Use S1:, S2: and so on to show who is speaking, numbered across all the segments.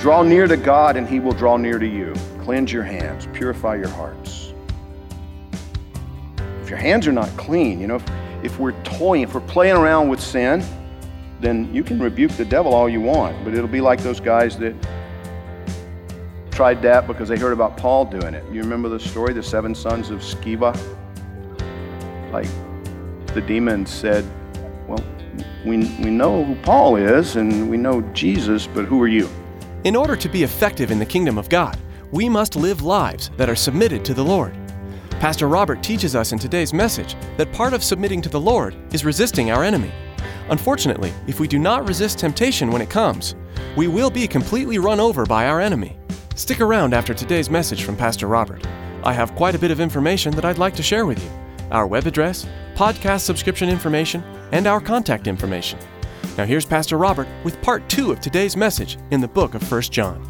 S1: Draw near to God, and He will draw near to you. Cleanse your hands, purify your hearts. If your hands are not clean, you know, if, if we're toying, if we're playing around with sin, then you can rebuke the devil all you want, but it'll be like those guys that tried that because they heard about Paul doing it. You remember the story, the seven sons of Sceva? Like the demons said, Well, we, we know who Paul is and we know Jesus, but who are you?
S2: In order to be effective in the kingdom of God, we must live lives that are submitted to the Lord. Pastor Robert teaches us in today's message that part of submitting to the Lord is resisting our enemy. Unfortunately, if we do not resist temptation when it comes, we will be completely run over by our enemy. Stick around after today's message from Pastor Robert. I have quite a bit of information that I'd like to share with you our web address, podcast subscription information, and our contact information. Now, here's Pastor Robert with part two of today's message in the book of 1 John.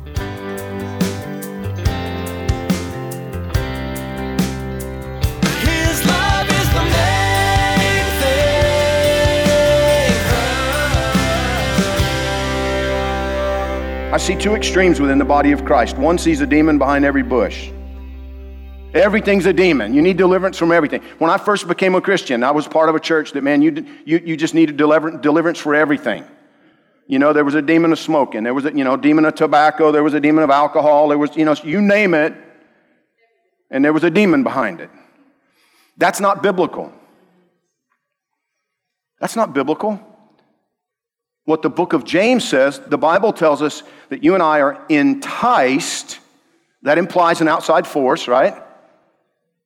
S3: His love is the main thing.
S1: I see two extremes within the body of Christ. One sees a demon behind every bush. Everything's a demon. You need deliverance from everything. When I first became a Christian, I was part of a church that, man, you, you, you just needed deliver, deliverance for everything. You know, there was a demon of smoking. There was a, you know, demon of tobacco. There was a demon of alcohol. There was, you know, you name it. And there was a demon behind it. That's not biblical. That's not biblical. What the book of James says, the Bible tells us that you and I are enticed. That implies an outside force, right?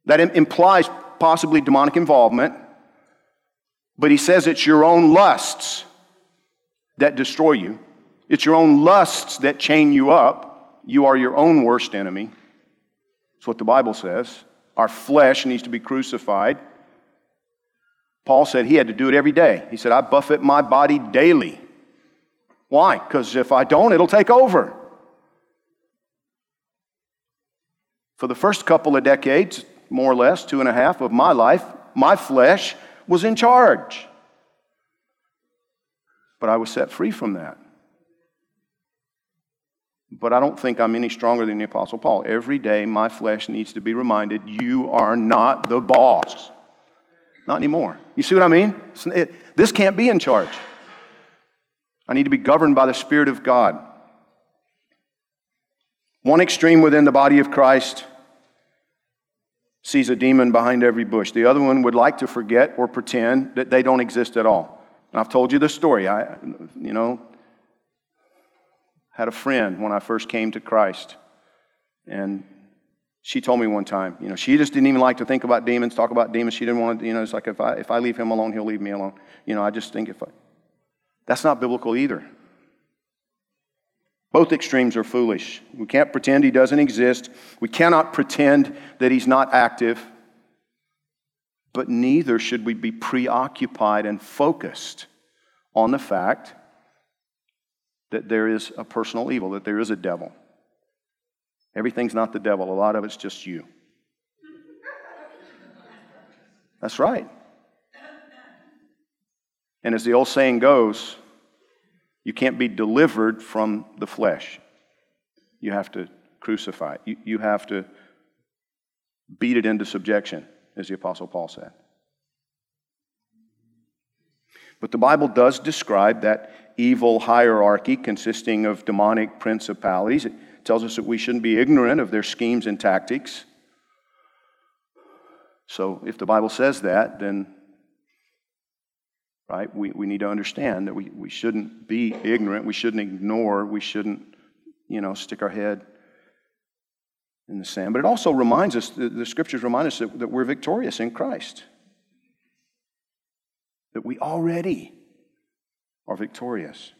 S1: That implies possibly demonic involvement. But he says it's your own lusts that destroy you. It's your own lusts that chain you up. You are your own worst enemy. That's what the Bible says. Our flesh needs to be crucified. Paul said he had to do it every day. He said, I buffet my body daily. Why? Because if I don't, it'll take over. For the first couple of decades, more or less, two and a half of my life, my flesh was in charge. But I was set free from that. But I don't think I'm any stronger than the Apostle Paul. Every day, my flesh needs to be reminded you are not the boss. Not anymore. You see what I mean? It- this can't be in charge. I need to be governed by the Spirit of God. One extreme within the body of Christ sees a demon behind every bush. The other one would like to forget or pretend that they don't exist at all. And I've told you the story. I, you know, had a friend when I first came to Christ, and she told me one time, you know, she just didn't even like to think about demons, talk about demons. She didn't want to, you know, it's like if I if I leave him alone, he'll leave me alone. You know, I just think if I, that's not biblical either. Both extremes are foolish. We can't pretend he doesn't exist. We cannot pretend that he's not active. But neither should we be preoccupied and focused on the fact that there is a personal evil, that there is a devil. Everything's not the devil, a lot of it's just you. That's right. And as the old saying goes, you can't be delivered from the flesh. You have to crucify it. You, you have to beat it into subjection, as the Apostle Paul said. But the Bible does describe that evil hierarchy consisting of demonic principalities. It tells us that we shouldn't be ignorant of their schemes and tactics. So if the Bible says that, then right? We, we need to understand that we, we shouldn't be ignorant, we shouldn't ignore, we shouldn't, you know, stick our head in the sand. But it also reminds us, the, the scriptures remind us that, that we're victorious in Christ. That we already are victorious.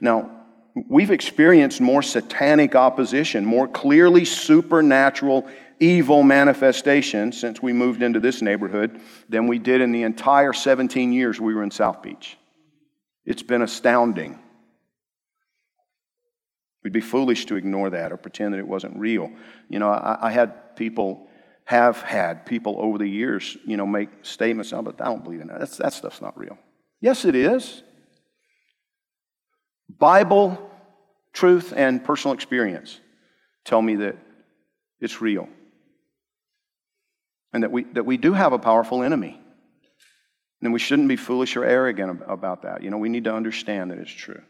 S1: Now, we've experienced more satanic opposition, more clearly supernatural evil manifestation since we moved into this neighborhood than we did in the entire 17 years we were in South Beach. It's been astounding. We'd be foolish to ignore that or pretend that it wasn't real. You know, I, I had people, have had people over the years, you know, make statements, oh, but I don't believe in that. That's, that stuff's not real. Yes, it is. Bible, truth, and personal experience tell me that it's real. And that we, that we do have a powerful enemy. And we shouldn't be foolish or arrogant about that. You know, we need to understand that it's true.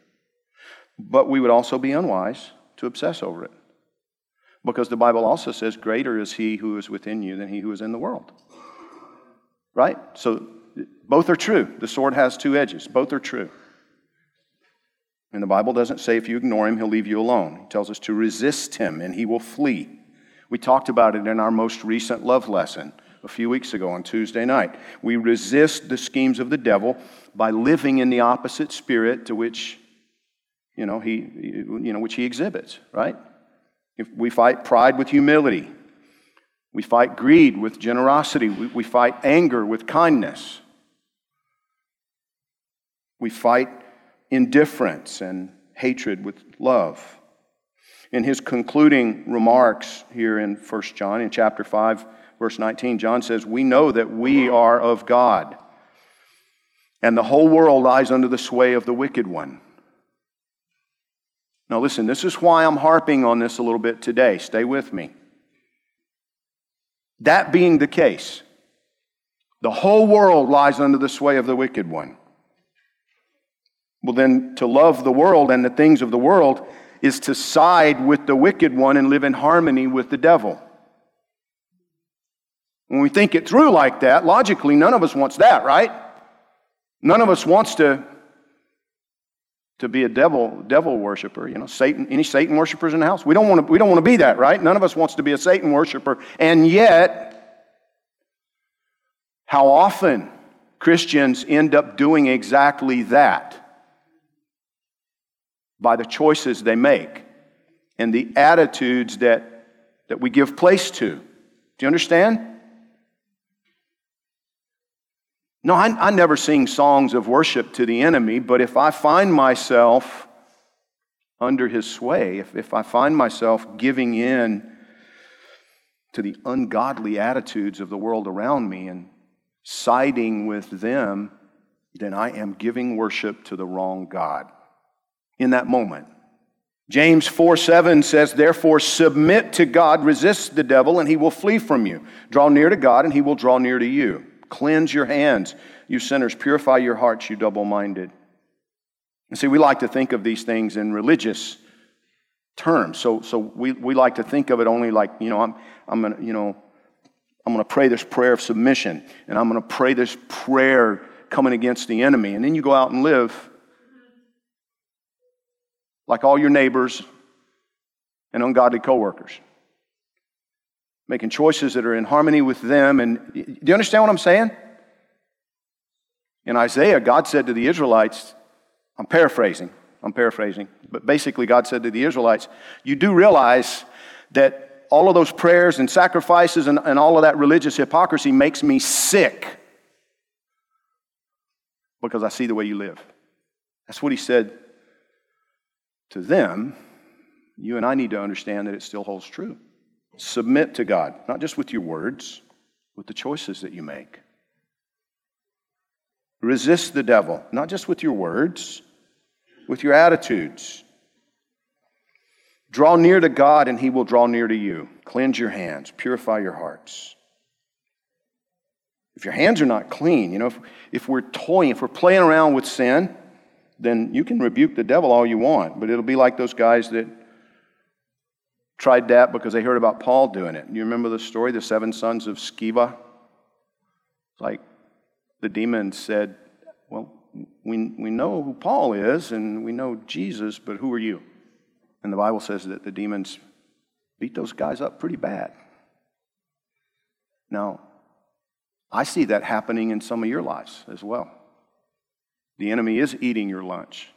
S1: But we would also be unwise to obsess over it. Because the Bible also says, Greater is he who is within you than he who is in the world. Right? So both are true. The sword has two edges, both are true. And the Bible doesn't say if you ignore him, he'll leave you alone. He tells us to resist him and he will flee. We talked about it in our most recent love lesson a few weeks ago on Tuesday night. We resist the schemes of the devil by living in the opposite spirit to which you know, he, you know, which he exhibits, right? If we fight pride with humility. We fight greed with generosity. We, we fight anger with kindness. We fight indifference and hatred with love. In his concluding remarks here in 1 John, in chapter 5, verse 19, John says, We know that we are of God, and the whole world lies under the sway of the wicked one. Now, listen, this is why I'm harping on this a little bit today. Stay with me. That being the case, the whole world lies under the sway of the wicked one. Well, then, to love the world and the things of the world is to side with the wicked one and live in harmony with the devil. When we think it through like that, logically, none of us wants that, right? None of us wants to, to be a devil, devil worshiper. You know, Satan, any Satan worshipers in the house? We don't, want to, we don't want to be that, right? None of us wants to be a Satan worshiper. And yet, how often Christians end up doing exactly that? By the choices they make and the attitudes that, that we give place to. Do you understand? No, I, I never sing songs of worship to the enemy, but if I find myself under his sway, if, if I find myself giving in to the ungodly attitudes of the world around me and siding with them, then I am giving worship to the wrong God in that moment. James 4 7 says, Therefore, submit to God, resist the devil, and he will flee from you. Draw near to God, and he will draw near to you. Cleanse your hands, you sinners. Purify your hearts, you double minded. And see, we like to think of these things in religious terms. So, so we, we like to think of it only like, you know, I'm, I'm going to, you know, I'm going to pray this prayer of submission, and I'm going to pray this prayer coming against the enemy. And then you go out and live like all your neighbors and ungodly coworkers. Making choices that are in harmony with them. And do you understand what I'm saying? In Isaiah, God said to the Israelites, I'm paraphrasing, I'm paraphrasing, but basically, God said to the Israelites, You do realize that all of those prayers and sacrifices and, and all of that religious hypocrisy makes me sick because I see the way you live. That's what he said to them, you and I need to understand that it still holds true. Submit to God, not just with your words, with the choices that you make. Resist the devil, not just with your words, with your attitudes. Draw near to God, and he will draw near to you. Cleanse your hands, purify your hearts. If your hands are not clean, you know, if, if we're toying, if we're playing around with sin, then you can rebuke the devil all you want, but it'll be like those guys that tried that because they heard about Paul doing it. You remember the story, the seven sons of Sceva? It's like the demon said, Well, we, we know who Paul is and we know Jesus, but who are you? And the Bible says that the demons beat those guys up pretty bad. Now, I see that happening in some of your lives as well. The enemy is eating your lunch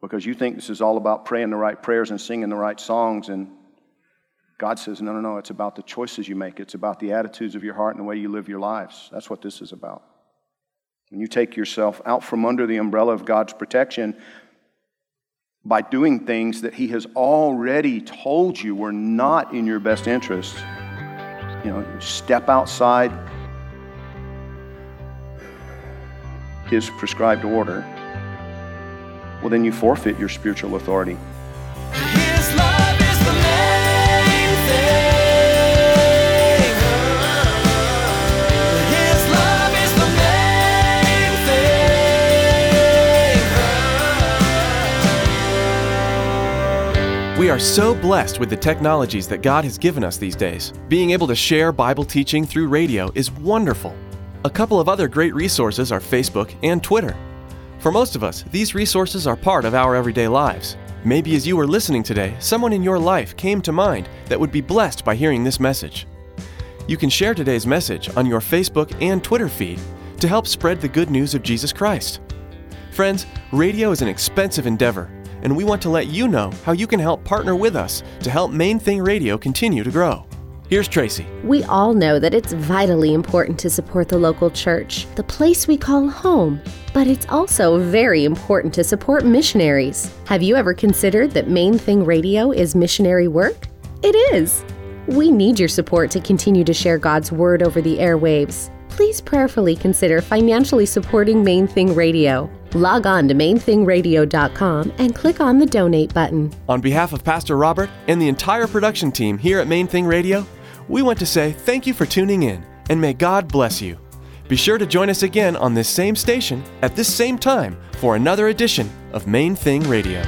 S1: because you think this is all about praying the right prayers and singing the right songs. And God says, no, no, no, it's about the choices you make, it's about the attitudes of your heart and the way you live your lives. That's what this is about. When you take yourself out from under the umbrella of God's protection by doing things that He has already told you were not in your best interest, you know, step outside His prescribed order, well, then you forfeit your spiritual authority.
S3: His love is the main thing. His love is the main thing.
S2: We are so blessed with the technologies that God has given us these days. Being able to share Bible teaching through radio is wonderful. A couple of other great resources are Facebook and Twitter. For most of us, these resources are part of our everyday lives. Maybe as you were listening today, someone in your life came to mind that would be blessed by hearing this message. You can share today's message on your Facebook and Twitter feed to help spread the good news of Jesus Christ. Friends, radio is an expensive endeavor, and we want to let you know how you can help partner with us to help Main Thing Radio continue to grow. Here's Tracy.
S4: We all know that it's vitally important to support the local church, the place we call home. But it's also very important to support missionaries. Have you ever considered that Main Thing Radio is missionary work? It is. We need your support to continue to share God's Word over the airwaves. Please prayerfully consider financially supporting Main Thing Radio. Log on to mainthingradio.com and click on the donate button.
S2: On behalf of Pastor Robert and the entire production team here at Main Thing Radio, we want to say thank you for tuning in and may God bless you. Be sure to join us again on this same station at this same time for another edition of Main Thing Radio.